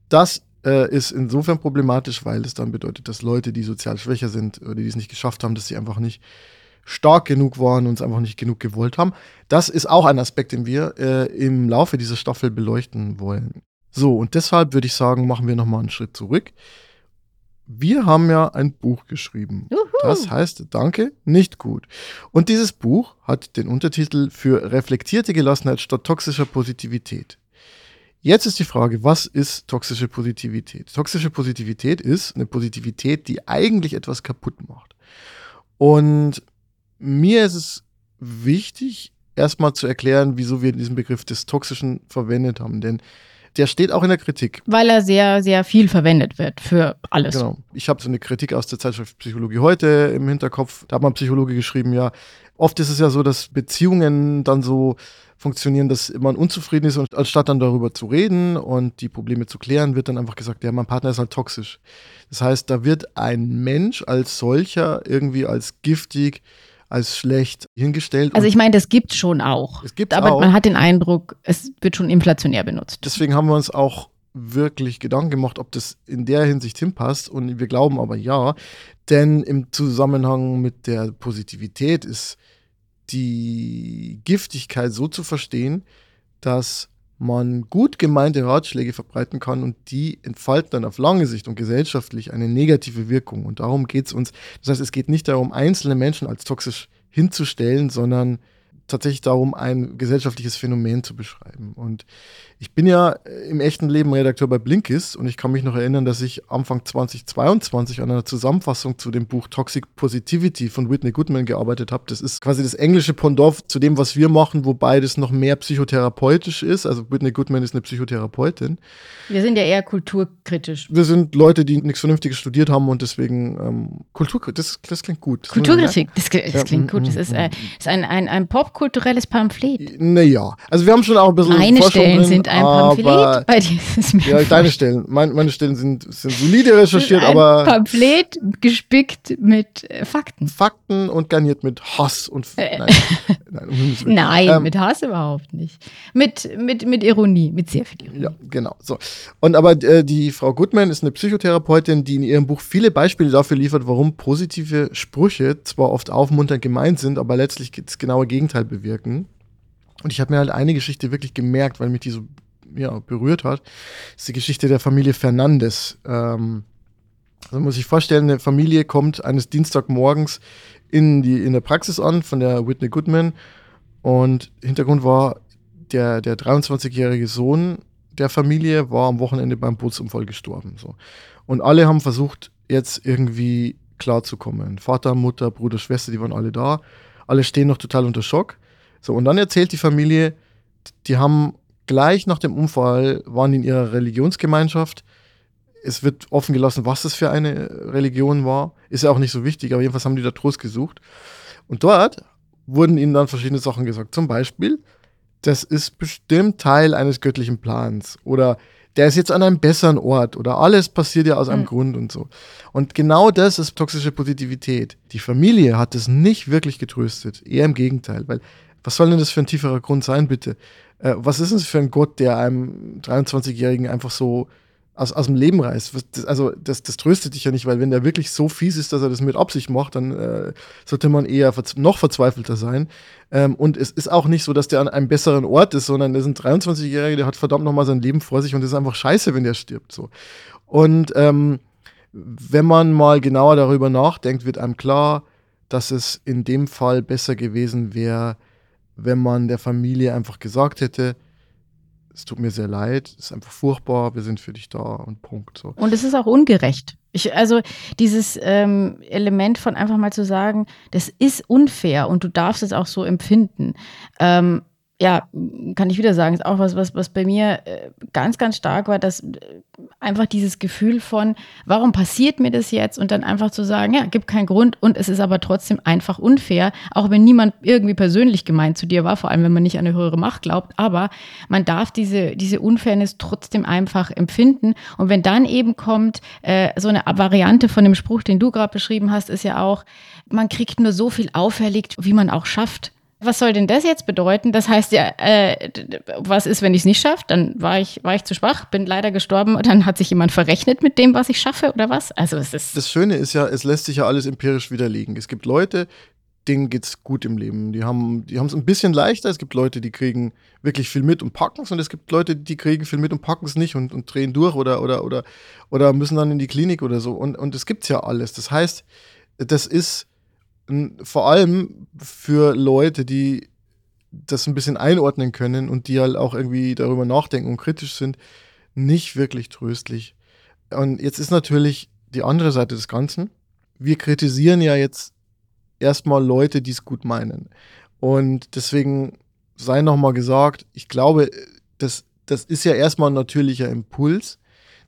Das äh, ist insofern problematisch, weil es dann bedeutet, dass Leute, die sozial schwächer sind oder die es nicht geschafft haben, dass sie einfach nicht stark genug waren und es einfach nicht genug gewollt haben. Das ist auch ein Aspekt, den wir äh, im Laufe dieser Staffel beleuchten wollen. So, und deshalb würde ich sagen, machen wir nochmal einen Schritt zurück wir haben ja ein Buch geschrieben. Juhu. Das heißt Danke, nicht gut. Und dieses Buch hat den Untertitel für reflektierte Gelassenheit statt toxischer Positivität. Jetzt ist die Frage, was ist toxische Positivität? Toxische Positivität ist eine Positivität, die eigentlich etwas kaputt macht. Und mir ist es wichtig, erstmal zu erklären, wieso wir diesen Begriff des Toxischen verwendet haben. Denn der steht auch in der Kritik. Weil er sehr, sehr viel verwendet wird für alles. Genau. Ich habe so eine Kritik aus der Zeitschrift Psychologie heute im Hinterkopf. Da hat man Psychologe geschrieben, ja, oft ist es ja so, dass Beziehungen dann so funktionieren, dass man unzufrieden ist und anstatt dann darüber zu reden und die Probleme zu klären, wird dann einfach gesagt, ja, mein Partner ist halt toxisch. Das heißt, da wird ein Mensch als solcher irgendwie als giftig als schlecht hingestellt. Also ich meine, das gibt es schon auch. Es gibt aber auch. man hat den Eindruck, es wird schon inflationär benutzt. Deswegen haben wir uns auch wirklich Gedanken gemacht, ob das in der Hinsicht hinpasst. Und wir glauben aber ja, denn im Zusammenhang mit der Positivität ist die Giftigkeit so zu verstehen, dass man gut gemeinte Ratschläge verbreiten kann und die entfalten dann auf lange Sicht und gesellschaftlich eine negative Wirkung. Und darum geht es uns. Das heißt, es geht nicht darum, einzelne Menschen als toxisch hinzustellen, sondern tatsächlich darum, ein gesellschaftliches Phänomen zu beschreiben. Und ich bin ja äh, im echten Leben Redakteur bei Blinkist und ich kann mich noch erinnern, dass ich Anfang 2022 an einer Zusammenfassung zu dem Buch Toxic Positivity von Whitney Goodman gearbeitet habe. Das ist quasi das englische Pendant zu dem, was wir machen, wobei das noch mehr psychotherapeutisch ist. Also Whitney Goodman ist eine Psychotherapeutin. Wir sind ja eher kulturkritisch. Wir sind Leute, die nichts Vernünftiges studiert haben und deswegen ähm, Kulturkritik, das, das, klingt gut. Kulturkritik, das, das klingt gut. Das ist, äh, ist ein, ein, ein popkulturelles Pamphlet. Naja, also wir haben schon auch ein bisschen Meine Forschung Stellen drin, sind ein Pamphlet, bei dir ist es mir Ja, deine Stellen. Meine, meine Stellen sind, sind solide recherchiert, ein aber. Pamphlet gespickt mit äh, Fakten. Fakten und garniert mit Hass und. Äh. Nein, nein, nein ähm, mit Hass überhaupt nicht. Mit, mit, mit Ironie, mit sehr viel Ironie. Ja, genau. So. Und aber äh, die Frau Goodman ist eine Psychotherapeutin, die in ihrem Buch viele Beispiele dafür liefert, warum positive Sprüche zwar oft aufmunternd gemeint sind, aber letztlich das genaue Gegenteil bewirken. Und ich habe mir halt eine Geschichte wirklich gemerkt, weil mich die so ja, berührt hat. Ist die Geschichte der Familie Fernandes. Ähm, also muss ich vorstellen, eine Familie kommt eines Dienstagmorgens in, die, in der Praxis an von der Whitney Goodman. Und Hintergrund war, der, der 23-jährige Sohn der Familie war am Wochenende beim Bootsunfall gestorben. So. Und alle haben versucht, jetzt irgendwie klarzukommen. Vater, Mutter, Bruder, Schwester, die waren alle da. Alle stehen noch total unter Schock. So, und dann erzählt die Familie, die haben gleich nach dem Unfall, waren in ihrer Religionsgemeinschaft. Es wird offen gelassen, was das für eine Religion war. Ist ja auch nicht so wichtig, aber jedenfalls haben die da Trost gesucht. Und dort wurden ihnen dann verschiedene Sachen gesagt. Zum Beispiel, das ist bestimmt Teil eines göttlichen Plans. Oder der ist jetzt an einem besseren Ort oder alles passiert ja aus einem mhm. Grund und so. Und genau das ist toxische Positivität. Die Familie hat es nicht wirklich getröstet, eher im Gegenteil, weil was soll denn das für ein tieferer Grund sein, bitte? Äh, was ist es für ein Gott, der einem 23-Jährigen einfach so aus, aus dem Leben reißt. Das, also das, das tröstet dich ja nicht, weil wenn der wirklich so fies ist, dass er das mit Absicht macht, dann äh, sollte man eher verz noch verzweifelter sein. Ähm, und es ist auch nicht so, dass der an einem besseren Ort ist, sondern der ist ein 23-Jähriger, der hat verdammt nochmal sein Leben vor sich und es ist einfach scheiße, wenn der stirbt. So. Und ähm, wenn man mal genauer darüber nachdenkt, wird einem klar, dass es in dem Fall besser gewesen wäre, wenn man der Familie einfach gesagt hätte, es tut mir sehr leid, es ist einfach furchtbar, wir sind für dich da und Punkt. So. Und es ist auch ungerecht. Ich, also dieses ähm, Element von einfach mal zu sagen, das ist unfair und du darfst es auch so empfinden. Ähm, ja, kann ich wieder sagen, ist auch was, was, was bei mir äh, ganz, ganz stark war, dass äh, einfach dieses Gefühl von, warum passiert mir das jetzt? Und dann einfach zu sagen, ja, gibt keinen Grund und es ist aber trotzdem einfach unfair, auch wenn niemand irgendwie persönlich gemeint zu dir war, vor allem wenn man nicht an eine höhere Macht glaubt. Aber man darf diese, diese Unfairness trotzdem einfach empfinden. Und wenn dann eben kommt, äh, so eine Variante von dem Spruch, den du gerade beschrieben hast, ist ja auch, man kriegt nur so viel auferlegt, wie man auch schafft was soll denn das jetzt bedeuten? Das heißt ja, äh, was ist, wenn ich es nicht schaffe? Dann war ich, war ich zu schwach, bin leider gestorben und dann hat sich jemand verrechnet mit dem, was ich schaffe oder was? Also es ist. Das Schöne ist ja, es lässt sich ja alles empirisch widerlegen. Es gibt Leute, denen geht es gut im Leben. Die haben die es ein bisschen leichter. Es gibt Leute, die kriegen wirklich viel mit und packen es und es gibt Leute, die kriegen viel mit und packen es nicht und, und drehen durch oder, oder, oder, oder müssen dann in die Klinik oder so. Und, und es gibt ja alles. Das heißt, das ist vor allem für Leute, die das ein bisschen einordnen können und die halt auch irgendwie darüber nachdenken und kritisch sind, nicht wirklich tröstlich. Und jetzt ist natürlich die andere Seite des Ganzen. Wir kritisieren ja jetzt erstmal Leute, die es gut meinen. Und deswegen sei nochmal gesagt, ich glaube, das, das ist ja erstmal ein natürlicher Impuls,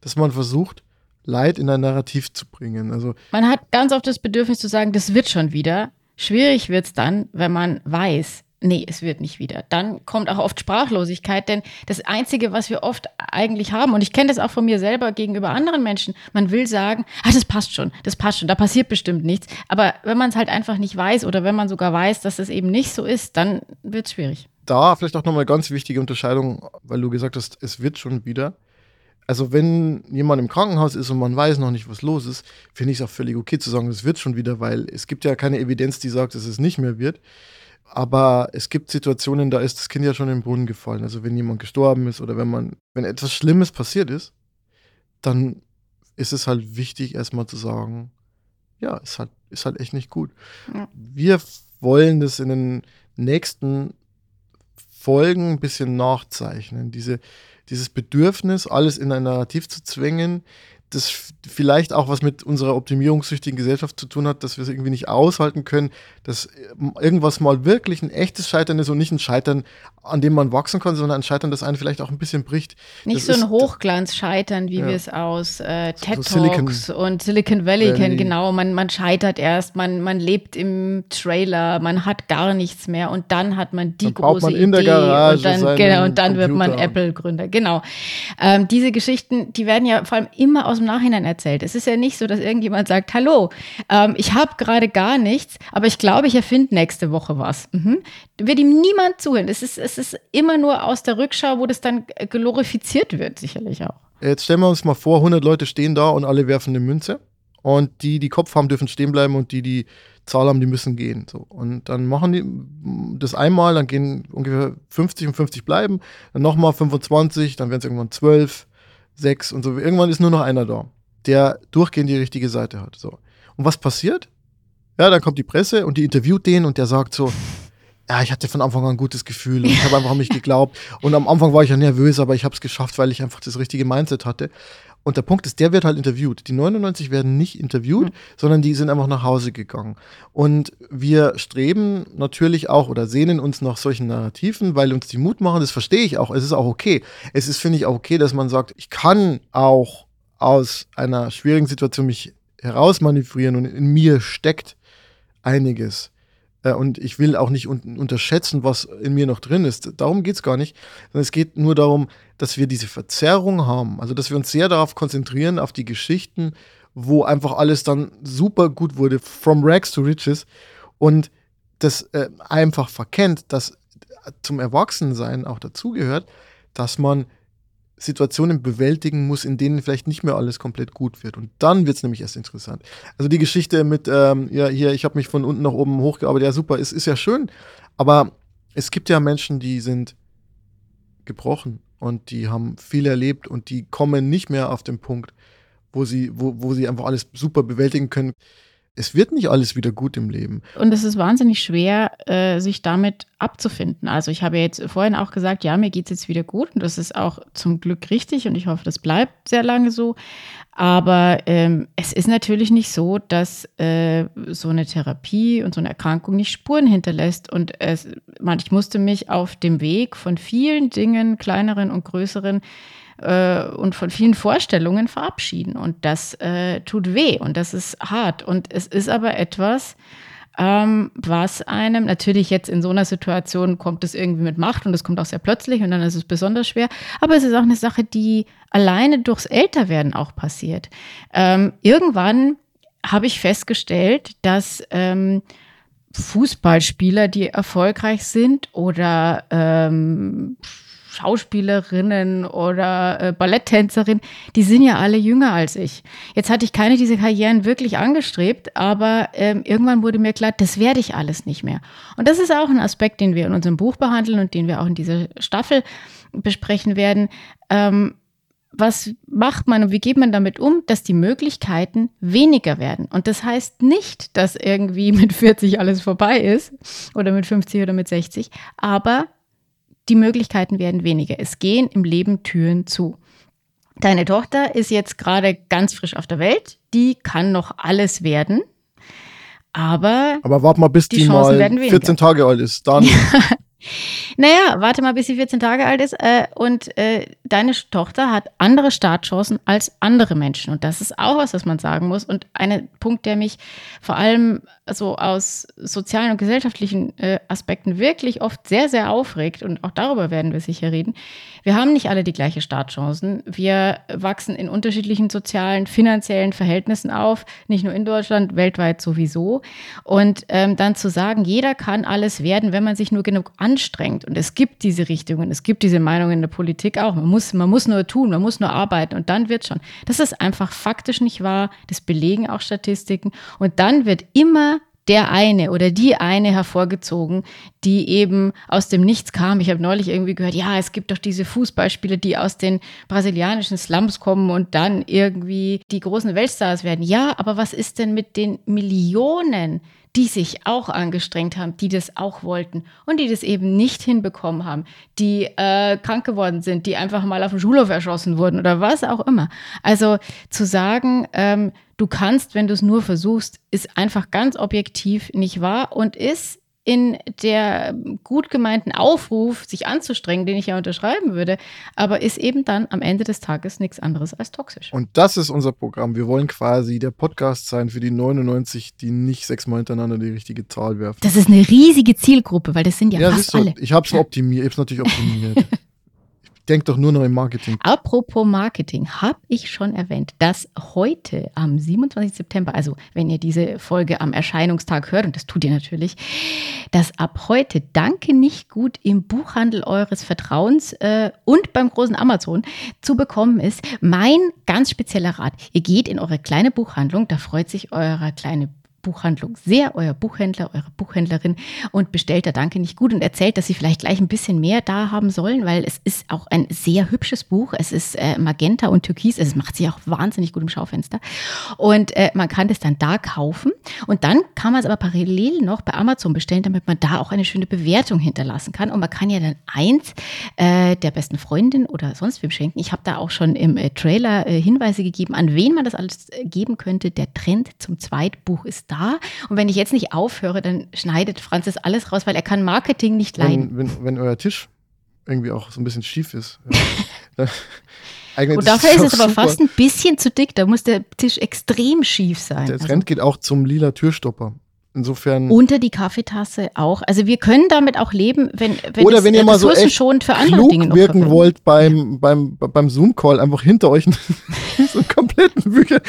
dass man versucht, Leid in ein Narrativ zu bringen. Also man hat ganz oft das Bedürfnis zu sagen, das wird schon wieder. Schwierig wird es dann, wenn man weiß, nee, es wird nicht wieder. Dann kommt auch oft Sprachlosigkeit, denn das Einzige, was wir oft eigentlich haben, und ich kenne das auch von mir selber gegenüber anderen Menschen, man will sagen, ah, das passt schon, das passt schon, da passiert bestimmt nichts. Aber wenn man es halt einfach nicht weiß oder wenn man sogar weiß, dass es eben nicht so ist, dann wird es schwierig. Da vielleicht auch nochmal ganz wichtige Unterscheidung, weil du gesagt hast, es wird schon wieder also wenn jemand im Krankenhaus ist und man weiß noch nicht, was los ist, finde ich es auch völlig okay zu sagen, es wird schon wieder, weil es gibt ja keine Evidenz, die sagt, dass es nicht mehr wird. Aber es gibt Situationen, da ist das Kind ja schon in den Brunnen gefallen. Also wenn jemand gestorben ist oder wenn man, wenn etwas Schlimmes passiert ist, dann ist es halt wichtig, erstmal zu sagen, ja, ist halt, ist halt echt nicht gut. Ja. Wir wollen das in den nächsten Folgen ein bisschen nachzeichnen. Diese, dieses Bedürfnis, alles in ein Narrativ zu zwängen, das vielleicht auch was mit unserer optimierungssüchtigen Gesellschaft zu tun hat, dass wir es irgendwie nicht aushalten können, dass ähm, irgendwas mal wirklich ein echtes Scheitern ist und nicht ein Scheitern, an dem man wachsen kann, sondern ein Scheitern, das einen vielleicht auch ein bisschen bricht. Nicht das so ein Hochglanz-Scheitern, wie ja. wir es aus äh, TED so Talks Silicon und Silicon Valley, Valley, kennen. Genau, man, man scheitert erst, man, man lebt im Trailer, man hat gar nichts mehr und dann hat man die dann große man in Idee der Garage und dann, genau, und dann wird man Apple-Gründer. Genau. Ähm, diese Geschichten, die werden ja vor allem immer aus dem Nachhinein erzählt. Es ist ja nicht so, dass irgendjemand sagt, hallo, ähm, ich habe gerade gar nichts, aber ich glaube, ich erfinde nächste Woche was. Mhm. Wird ihm niemand zuhören. Es ist, es ist immer nur aus der Rückschau, wo das dann glorifiziert wird, sicherlich auch. Jetzt stellen wir uns mal vor, 100 Leute stehen da und alle werfen eine Münze. Und die, die Kopf haben, dürfen stehen bleiben und die, die Zahl haben, die müssen gehen. So. Und dann machen die das einmal, dann gehen ungefähr 50 und 50 bleiben, dann nochmal 25, dann werden es irgendwann 12, 6 und so. Irgendwann ist nur noch einer da, der durchgehend die richtige Seite hat. So. Und was passiert? Ja, dann kommt die Presse und die interviewt den und der sagt so, ja, ich hatte von Anfang an ein gutes Gefühl und ich habe *laughs* einfach an mich geglaubt. Und am Anfang war ich ja nervös, aber ich habe es geschafft, weil ich einfach das richtige Mindset hatte. Und der Punkt ist, der wird halt interviewt. Die 99 werden nicht interviewt, mhm. sondern die sind einfach nach Hause gegangen. Und wir streben natürlich auch oder sehnen uns nach solchen Narrativen, weil uns die Mut machen. Das verstehe ich auch. Es ist auch okay. Es ist, finde ich, auch okay, dass man sagt, ich kann auch aus einer schwierigen Situation mich herausmanövrieren und in mir steckt einiges und ich will auch nicht un unterschätzen, was in mir noch drin ist. Darum geht es gar nicht. Es geht nur darum, dass wir diese Verzerrung haben. Also, dass wir uns sehr darauf konzentrieren, auf die Geschichten, wo einfach alles dann super gut wurde, from rags to riches. Und das äh, einfach verkennt, dass zum Erwachsensein auch dazugehört, dass man Situationen bewältigen muss, in denen vielleicht nicht mehr alles komplett gut wird. Und dann wird es nämlich erst interessant. Also die Geschichte mit, ähm, ja, hier, ich habe mich von unten nach oben hochgearbeitet, ja super, ist, ist ja schön. Aber es gibt ja Menschen, die sind gebrochen und die haben viel erlebt und die kommen nicht mehr auf den Punkt, wo sie, wo, wo sie einfach alles super bewältigen können es wird nicht alles wieder gut im Leben. Und es ist wahnsinnig schwer, äh, sich damit abzufinden. Also ich habe jetzt vorhin auch gesagt, ja, mir geht es jetzt wieder gut und das ist auch zum Glück richtig und ich hoffe, das bleibt sehr lange so. Aber ähm, es ist natürlich nicht so, dass äh, so eine Therapie und so eine Erkrankung nicht Spuren hinterlässt. Und es, man, ich musste mich auf dem Weg von vielen Dingen, kleineren und größeren, äh, und von vielen Vorstellungen verabschieden. Und das äh, tut weh und das ist hart. Und es ist aber etwas, ähm, was einem natürlich jetzt in so einer Situation kommt es irgendwie mit Macht und es kommt auch sehr plötzlich und dann ist es besonders schwer. Aber es ist auch eine Sache, die alleine durchs Älterwerden auch passiert. Ähm, irgendwann habe ich festgestellt, dass ähm, Fußballspieler, die erfolgreich sind oder ähm, Schauspielerinnen oder äh, Balletttänzerinnen, die sind ja alle jünger als ich. Jetzt hatte ich keine dieser Karrieren wirklich angestrebt, aber ähm, irgendwann wurde mir klar, das werde ich alles nicht mehr. Und das ist auch ein Aspekt, den wir in unserem Buch behandeln und den wir auch in dieser Staffel besprechen werden. Ähm, was macht man und wie geht man damit um, dass die Möglichkeiten weniger werden? Und das heißt nicht, dass irgendwie *laughs* mit 40 alles vorbei ist oder mit 50 oder mit 60, aber die Möglichkeiten werden weniger. Es gehen im Leben Türen zu. Deine Tochter ist jetzt gerade ganz frisch auf der Welt. Die kann noch alles werden. Aber, aber warte mal, bis die, die mal 14 Tage alt ist. Dann. *laughs* naja, warte mal, bis sie 14 Tage alt ist. Äh, und äh, deine Tochter hat andere Startchancen als andere Menschen. Und das ist auch was, was man sagen muss. Und ein Punkt, der mich vor allem so aus sozialen und gesellschaftlichen äh, Aspekten wirklich oft sehr, sehr aufregt, und auch darüber werden wir sicher reden, wir haben nicht alle die gleichen Startchancen. Wir wachsen in unterschiedlichen sozialen, finanziellen Verhältnissen auf, nicht nur in Deutschland, weltweit sowieso. Und ähm, dann zu sagen, jeder kann alles werden, wenn man sich nur genug anstrengt. Und es gibt diese Richtungen, es gibt diese Meinungen in der Politik auch. Man muss, man muss nur tun, man muss nur arbeiten und dann wird schon. Das ist einfach faktisch nicht wahr. Das belegen auch Statistiken. Und dann wird immer der eine oder die eine hervorgezogen, die eben aus dem Nichts kam. Ich habe neulich irgendwie gehört, ja, es gibt doch diese Fußballspieler, die aus den brasilianischen Slums kommen und dann irgendwie die großen Weltstars werden. Ja, aber was ist denn mit den Millionen, die sich auch angestrengt haben, die das auch wollten und die das eben nicht hinbekommen haben, die äh, krank geworden sind, die einfach mal auf dem Schulhof erschossen wurden oder was auch immer. Also zu sagen, ähm, du kannst, wenn du es nur versuchst, ist einfach ganz objektiv nicht wahr und ist in der gut gemeinten Aufruf, sich anzustrengen, den ich ja unterschreiben würde, aber ist eben dann am Ende des Tages nichts anderes als toxisch. Und das ist unser Programm. Wir wollen quasi der Podcast sein für die 99, die nicht sechsmal hintereinander die richtige Zahl werfen. Das ist eine riesige Zielgruppe, weil das sind ja, ja fast alle. Ich habe es optimiert, ich habe es natürlich optimiert. *laughs* denk doch nur noch im Marketing. Apropos Marketing, habe ich schon erwähnt, dass heute am 27. September, also wenn ihr diese Folge am Erscheinungstag hört, und das tut ihr natürlich, dass ab heute Danke nicht gut im Buchhandel eures Vertrauens äh, und beim großen Amazon zu bekommen ist. Mein ganz spezieller Rat, ihr geht in eure kleine Buchhandlung, da freut sich euer kleine Buchhandlung sehr, euer Buchhändler, eure Buchhändlerin und bestellt da Danke nicht gut und erzählt, dass sie vielleicht gleich ein bisschen mehr da haben sollen, weil es ist auch ein sehr hübsches Buch. Es ist äh, Magenta und Türkis. Es macht sich auch wahnsinnig gut im Schaufenster. Und äh, man kann das dann da kaufen. Und dann kann man es aber parallel noch bei Amazon bestellen, damit man da auch eine schöne Bewertung hinterlassen kann. Und man kann ja dann eins äh, der besten Freundin oder sonst wem schenken. Ich habe da auch schon im äh, Trailer äh, Hinweise gegeben, an wen man das alles äh, geben könnte. Der Trend zum Zweitbuch ist da da. Und wenn ich jetzt nicht aufhöre, dann schneidet Franz das alles raus, weil er kann Marketing nicht leiden. Wenn, wenn, wenn euer Tisch irgendwie auch so ein bisschen schief ist. Ja. *laughs* Und dafür ist, ist es aber super. fast ein bisschen zu dick. Da muss der Tisch extrem schief sein. Der Trend also. geht auch zum lila Türstopper. insofern. Unter die Kaffeetasse auch. Also wir können damit auch leben, wenn, wenn Oder wenn ihr mal so echt ressourcenschonend für andere klug wirken wollt beim, beim, beim Zoom-Call, einfach hinter euch *laughs* *laughs* so Bücher.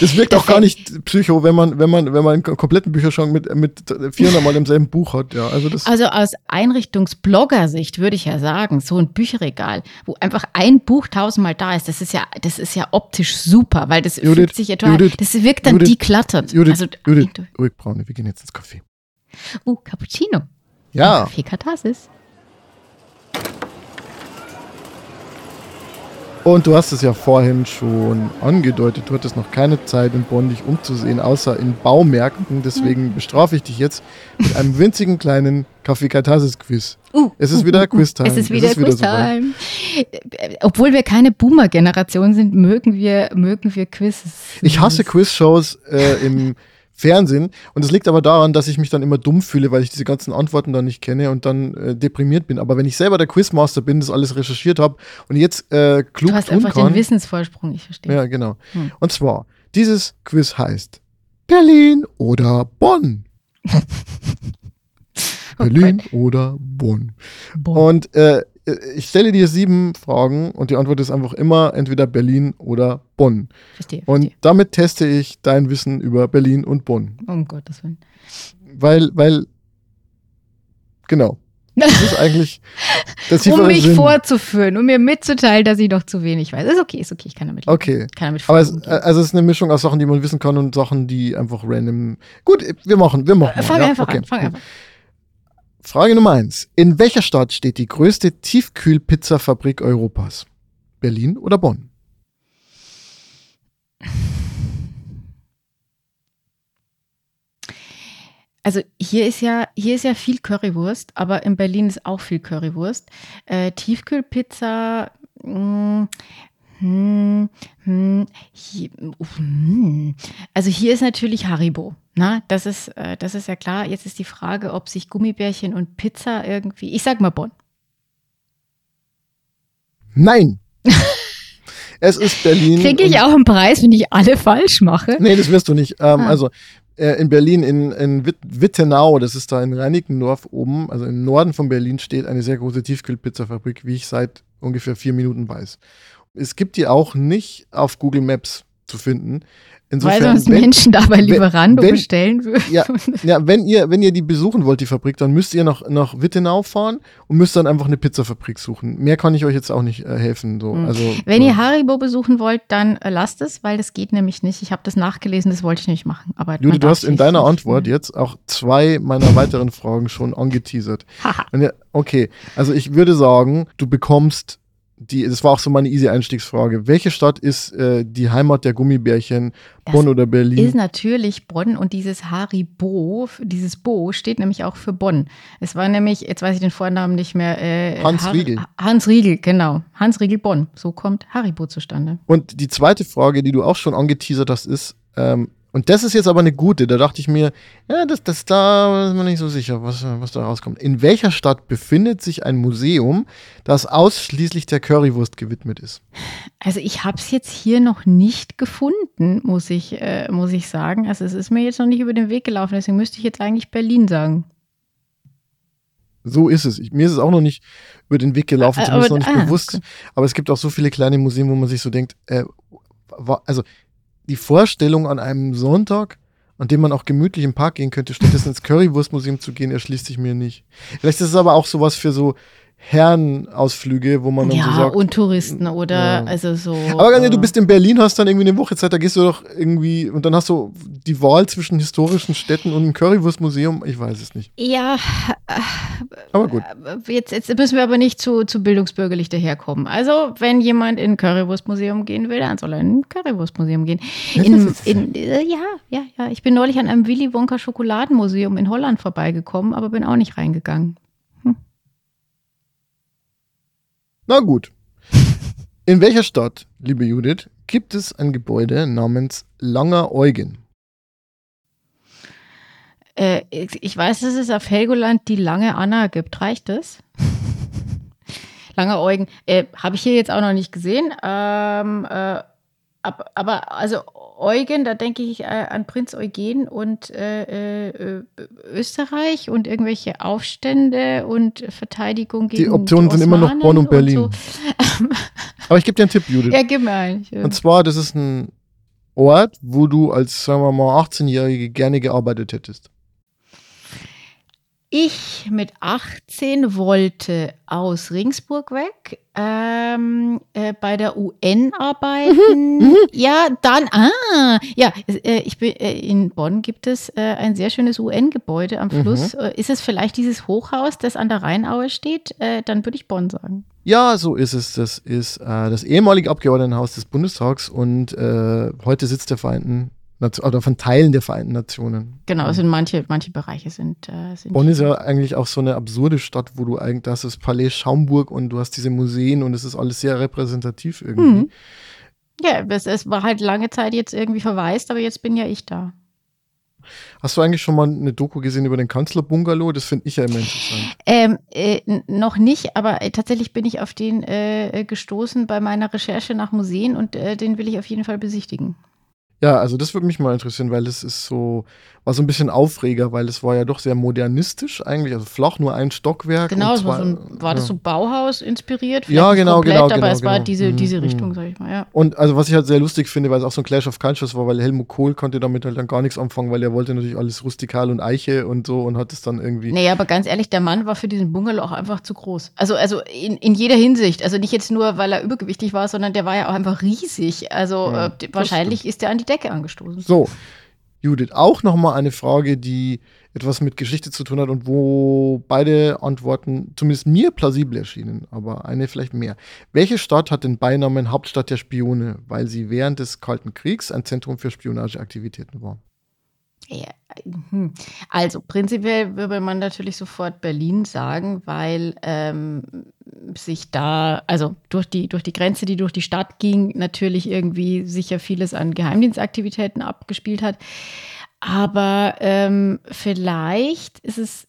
Das wirkt auch gar nicht psycho, wenn man, wenn man, wenn man einen kompletten Bücherschrank mit, mit 400 Mal im selben Buch hat. Ja, also das. Also aus Einrichtungsblogger-Sicht würde ich ja sagen, so ein Bücherregal, wo einfach ein Buch tausendmal da ist, das ist ja, das ist ja optisch super, weil das Judith, fühlt sich ja total, das wirkt dann Judith, deklattert. Judith, also, Judith, ruhig, Braune, wir gehen jetzt ins Café. Uh, Cappuccino. Ja. Kaffee Katharsis. Und du hast es ja vorhin schon angedeutet, du hattest noch keine Zeit in Bonn dich umzusehen, außer in Baumärkten. Deswegen bestrafe ich dich jetzt mit einem *laughs* winzigen kleinen Kaffee Katharsis Quiz. Uh, Es ist uh, wieder uh, uh. Quiz-Time. Es ist wieder, Quiz-Time. Obwohl wir keine Boomer-Generation sind, mögen wir, mögen wir Quizzes. Ich hasse Quizshows äh, im Fernsehen und es liegt aber daran, dass ich mich dann immer dumm fühle, weil ich diese ganzen Antworten dann nicht kenne und dann äh, deprimiert bin. Aber wenn ich selber der Quizmaster bin, das alles recherchiert habe und jetzt äh, klug Du hast tun einfach kann. den Wissensvorsprung, ich verstehe. Ja, genau. Hm. Und zwar, dieses Quiz heißt Berlin oder Bonn. *laughs* Berlin oder Bonn. Boah. Und äh, ich stelle dir sieben Fragen und die Antwort ist einfach immer entweder Berlin oder Bonn. verstehe, Und verstehe. damit teste ich dein Wissen über Berlin und Bonn. Um Gottes Willen. Weil, weil, genau. Das ist eigentlich *laughs* der um mich Sinn. vorzuführen, um mir mitzuteilen, dass ich noch zu wenig weiß. Ist okay, ist okay, ich kann damit leben. Okay. Kann damit Aber es, also es ist eine Mischung aus Sachen, die man wissen kann und Sachen, die einfach random. Gut, wir machen, wir machen. mal, fang ja? einfach okay. an, fang einfach. Frage Nummer eins. In welcher Stadt steht die größte Tiefkühlpizzafabrik Europas? Berlin oder Bonn? Also hier ist ja, hier ist ja viel Currywurst, aber in Berlin ist auch viel Currywurst. Äh, Tiefkühlpizza, mh, hm, hm, hier, uff, hm. also hier ist natürlich Haribo. Na, das ist, äh, das ist ja klar. Jetzt ist die Frage, ob sich Gummibärchen und Pizza irgendwie. Ich sag mal Bonn. Nein. *laughs* es ist Berlin. Kriege ich auch einen Preis, wenn ich alle falsch mache? Nee, das wirst du nicht. Ähm, Ah. Also äh, in Berlin, in, in Wit Wittenau, das ist da in Reinickendorf oben, also im Norden von Berlin, steht eine sehr große Tiefkühlpizzafabrik, wie ich seit ungefähr vier Minuten weiß. Es gibt die auch nicht auf Google Maps zu finden. Weil Insofern, sonst wenn, Menschen da bei Lieferando wenn- bestellen würden. ja, *laughs* ja, wenn ihr, wenn ihr die besuchen wollt, die Fabrik, dann müsst ihr nach, nach Wittenau fahren und müsst dann einfach eine Pizzafabrik suchen. Mehr kann ich euch jetzt auch nicht äh, helfen. So. Mhm. Also, Wenn ja. ihr Haribo besuchen wollt, dann äh, lasst es, weil das geht nämlich nicht. Ich habe das nachgelesen, das wollte ich nicht machen. Aber Judy, du hast in deiner Antwort jetzt auch zwei meiner weiteren Fragen schon angeteasert. Haha. Okay, also ich würde sagen, du bekommst die, das war auch so meine easy Einstiegsfrage. Welche Stadt ist äh, die Heimat der Gummibärchen? Das Bonn oder Berlin? Ist natürlich Bonn und dieses Haribo, dieses Bo steht nämlich auch für Bonn. Es war nämlich, jetzt weiß ich den Vornamen nicht mehr. Äh, Hans Har- Riegel. Hans Riegel, genau. Hans Riegel Bonn. So kommt Haribo zustande. Und die zweite Frage, die du auch schon angeteasert hast, ist, ähm, und das ist jetzt aber eine gute, da dachte ich mir, ja, das, das da ist man nicht so sicher, was, was da rauskommt. In welcher Stadt befindet sich ein Museum, das ausschließlich der Currywurst gewidmet ist? Also ich habe es jetzt hier noch nicht gefunden, muss ich, äh, muss ich sagen. Also es ist mir jetzt noch nicht über den Weg gelaufen, deswegen müsste ich jetzt eigentlich Berlin sagen. So ist es. Ich, mir ist es auch noch nicht über den Weg gelaufen, Ah, zumindest aber- noch nicht ah, bewusst. okay. Aber es gibt auch so viele kleine Museen, wo man sich so denkt, äh, also die Vorstellung an einem Sonntag, an dem man auch gemütlich im Park gehen könnte, stattdessen ins Currywurstmuseum zu gehen, erschließt sich mir nicht. Vielleicht ist es aber auch sowas für so Herrenausflüge, wo man dann Ja, so sagt. und Touristen oder Ja. also so. aber ganz ehrlich, du äh, bist in Berlin, hast dann irgendwie eine Woche Zeit, da gehst du doch irgendwie und dann hast du die Wahl zwischen historischen Städten und einem Currywurstmuseum. Ich weiß es nicht. Ja, Aber gut. äh, jetzt, jetzt müssen wir aber nicht zu, zu bildungsbürgerlich daherkommen. Also, wenn jemand in ein Currywurstmuseum gehen will, dann soll er in ein Currywurstmuseum gehen. In, in, äh, ja, ja, ja. Ich bin neulich an einem Willy Wonka Schokoladenmuseum in Holland vorbeigekommen, aber bin auch nicht reingegangen. Na gut. In welcher Stadt, liebe Judith, gibt es ein Gebäude namens Langer Eugen? Äh, ich weiß, dass es auf Helgoland die lange Anna gibt. Reicht das? *laughs* Lange Eugen. Äh, Habe ich hier jetzt auch noch nicht gesehen. Ähm, äh, aber, aber also Eugen, da denke ich äh, an Prinz Eugen und äh, äh, Österreich und irgendwelche Aufstände und Verteidigung gegen Die Optionen sind immer noch Bonn und Berlin. Und so. *laughs* aber ich gebe dir einen Tipp, Judith. Ja, gib mir einen. Und zwar, das ist ein Ort, wo du als, sagen wir mal, 18-Jährige gerne gearbeitet hättest. Ich mit 18 wollte aus Ringsburg weg, ähm, äh, bei der UN arbeiten. Mhm, mhm. ja, dann, ah, ja, äh, ich bin, äh, in Bonn gibt es äh, ein sehr schönes UN-Gebäude am Fluss. Mhm. Ist es vielleicht dieses Hochhaus, das an der Rheinaue steht? Äh, dann würde ich Bonn sagen. Ja, so ist es. Das ist das ehemalige Abgeordnetenhaus des Bundestags und heute sitzt der Vereinten oder von Teilen der Vereinten Nationen. Genau, es sind manche, manche Bereiche sind, äh, sind. Bonn ist ja eigentlich auch so eine absurde Stadt, wo du eigentlich, das ist Palais Schaumburg und du hast diese Museen und es ist alles sehr repräsentativ irgendwie. Mhm. Ja, es, es war halt lange Zeit jetzt irgendwie verwaist, aber jetzt bin ja ich da. Hast du eigentlich schon mal eine Doku gesehen über den Kanzlerbungalow? Das finde ich ja immer interessant. Ähm, äh, noch nicht, aber äh, tatsächlich bin ich auf den äh, gestoßen bei meiner Recherche nach Museen und äh, den will ich auf jeden Fall besichtigen. Ja, also das würde mich mal interessieren, weil es ist so, war so ein bisschen Aufreger, weil es war ja doch sehr modernistisch eigentlich, also flach, nur ein Stockwerk. Genau, so ein, war das so Bauhaus inspiriert? Ja, genau, komplett, genau. Aber genau, es war genau. diese, mhm, diese Richtung, mhm. sag ich mal, ja. Und also was ich halt sehr lustig finde, weil es auch so ein Clash of Cultures war, weil Helmut Kohl konnte damit halt dann gar nichts anfangen, weil er wollte natürlich alles rustikal und Eiche und so und hat es dann irgendwie. Naja, aber ganz ehrlich, der Mann war für diesen Bungalow auch einfach zu groß. Also, also in, in jeder Hinsicht. Also nicht jetzt nur, weil er übergewichtig war, sondern der war ja auch einfach riesig. Also ja, äh, wahrscheinlich ist er an die Decke angestoßen. So, Judith, auch nochmal eine Frage, die etwas mit Geschichte zu tun hat und wo beide Antworten zumindest mir plausibel erschienen, aber eine vielleicht mehr. Welche Stadt hat den Beinamen Hauptstadt der Spione, weil sie während des Kalten Kriegs ein Zentrum für Spionageaktivitäten war? Ja, hm. also prinzipiell würde man natürlich sofort Berlin sagen, weil ähm, sich da, also durch die, durch die Grenze, die durch die Stadt ging, natürlich irgendwie sicher vieles an Geheimdienstaktivitäten abgespielt hat. Aber ähm, vielleicht ist es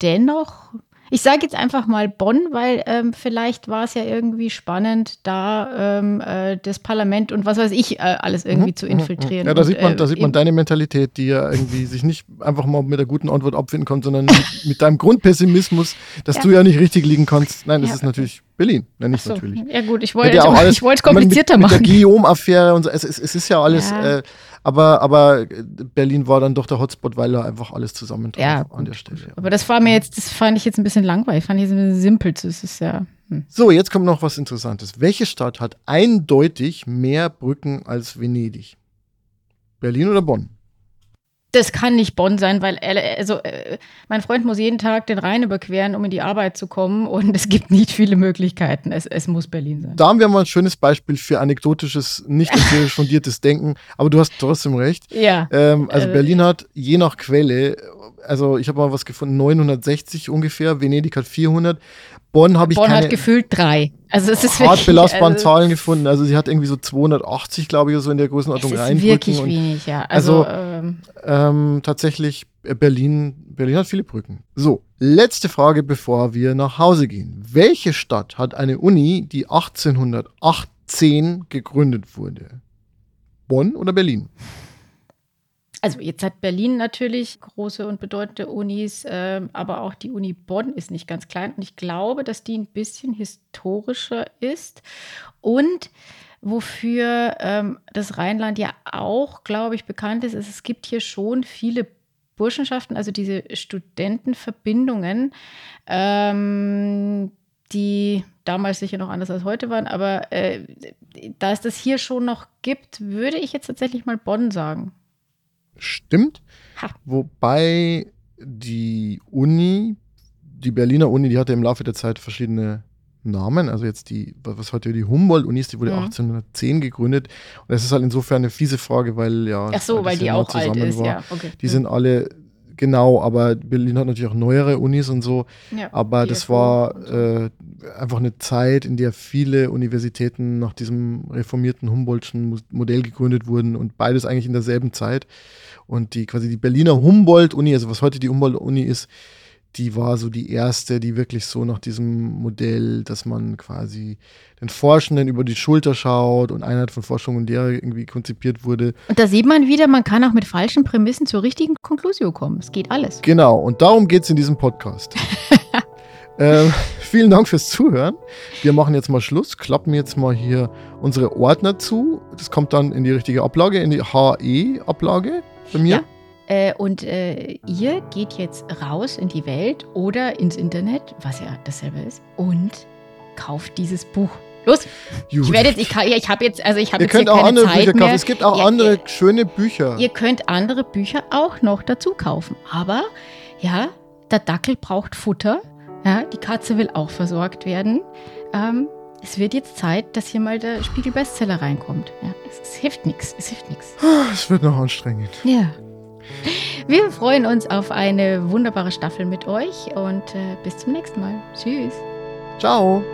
dennoch ich sage jetzt einfach mal Bonn, weil ähm, vielleicht war es ja irgendwie spannend, da ähm, äh, das Parlament und was weiß ich äh, alles irgendwie mhm, zu mhm, mhm. infiltrieren. Ja, da sieht man, äh, da sieht man deine Mentalität, die ja irgendwie sich nicht einfach mal mit der guten Antwort abfinden kann, sondern mit, mit deinem Grundpessimismus, dass ja. du ja nicht richtig liegen kannst. Nein, das ja. ist natürlich Berlin, ja, nicht so. natürlich. Ja gut, ich wollte es komplizierter mit, machen. Mit der Guillaume-Affäre und so, es, es, es, ist ja alles, ja. Äh, aber, aber Berlin war dann doch der Hotspot, weil da einfach alles zusammentraf ja, an der Stelle. Aber das war mir jetzt, das fand ich jetzt ein bisschen langweilig, fand ich jetzt ein bisschen simpel. Das ist ja. Hm. So, jetzt kommt noch was Interessantes. Welche Stadt hat eindeutig mehr Brücken als Venedig? Berlin oder Bonn? Das kann nicht Bonn sein, weil also äh, mein Freund muss jeden Tag den Rhein überqueren, um in die Arbeit zu kommen und es gibt nicht viele Möglichkeiten. Es, es muss Berlin sein. Da haben wir mal ein schönes Beispiel für anekdotisches, nicht empirisch *laughs* fundiertes Denken, aber du hast trotzdem recht. Ja. Ähm, also äh, Berlin hat je nach Quelle, also ich habe mal was gefunden, 960 ungefähr, Venedig hat 400 Bonn habe ich Bonn keine hat gefühlt drei. Also es ist hart belastbaren also, Zahlen gefunden. Also sie hat irgendwie so 280, glaube ich, so in der Größenordnung ist wirklich wenig, ja. Also, also ähm, ähm, tatsächlich äh, Berlin, Berlin hat viele Brücken. So, letzte Frage, bevor wir nach Hause gehen. Welche Stadt hat eine Uni, die 1818 gegründet wurde? Bonn oder Berlin? Also jetzt hat Berlin natürlich große und bedeutende Unis, äh, aber auch die Uni Bonn ist nicht ganz klein. Und ich glaube, dass die ein bisschen historischer ist. Und wofür ähm, das Rheinland ja auch, glaube ich, bekannt ist, ist, es gibt hier schon viele Burschenschaften, also diese Studentenverbindungen, ähm, die damals sicher noch anders als heute waren, aber äh, da es das hier schon noch gibt, würde ich jetzt tatsächlich mal Bonn sagen stimmt. Ha. Wobei die Uni, die Berliner Uni, die hatte im Laufe der Zeit verschiedene Namen. Also jetzt die, was heute die Humboldt-Uni ist, die wurde mhm. 1810 gegründet. Und das ist halt insofern eine fiese Frage, weil ja. Ach so, weil, die auch alt ist, war. ja. Okay. Die mhm. sind alle Genau, aber Berlin hat natürlich auch neuere Unis und so. Ja, aber das war äh, einfach eine Zeit, in der viele Universitäten nach diesem reformierten Humboldtschen Modell gegründet wurden und beides eigentlich in derselben Zeit. Und die quasi die Berliner Humboldt-Uni, also was heute die Humboldt-Uni ist, die war so die erste, die wirklich so nach diesem Modell, dass man quasi den Forschenden über die Schulter schaut und Einheit von Forschung und Lehre irgendwie konzipiert wurde. Und da sieht man wieder, man kann auch mit falschen Prämissen zur richtigen Konklusion kommen. Es geht alles. Genau, und darum geht es in diesem Podcast. *laughs* ähm, vielen Dank fürs Zuhören. Wir machen jetzt mal Schluss, klappen jetzt mal hier unsere Ordner zu. Das kommt dann in die richtige Ablage, in die HE-Ablage bei mir. Ja. Äh, und äh, ihr geht jetzt raus in die Welt oder ins Internet, was ja dasselbe ist, und kauft dieses Buch. Los! Gut. Ich werde jetzt, ich, ich habe jetzt, also ich habe jetzt hier könnt auch keine andere Zeit Bücher kaufen. mehr. Es gibt auch Ja, andere Ihr, schöne Bücher. ihr könnt andere Bücher auch noch dazu kaufen. Aber ja, der Dackel braucht Futter. Ja, die Katze will auch versorgt werden. Ähm, es wird jetzt Zeit, dass hier mal der Spiegel-Bestseller reinkommt. Ja, es, es hilft nichts. Es hilft nichts. Es wird noch anstrengend. Ja. Wir freuen uns auf eine wunderbare Staffel mit euch und äh, bis zum nächsten Mal. Tschüss. Ciao.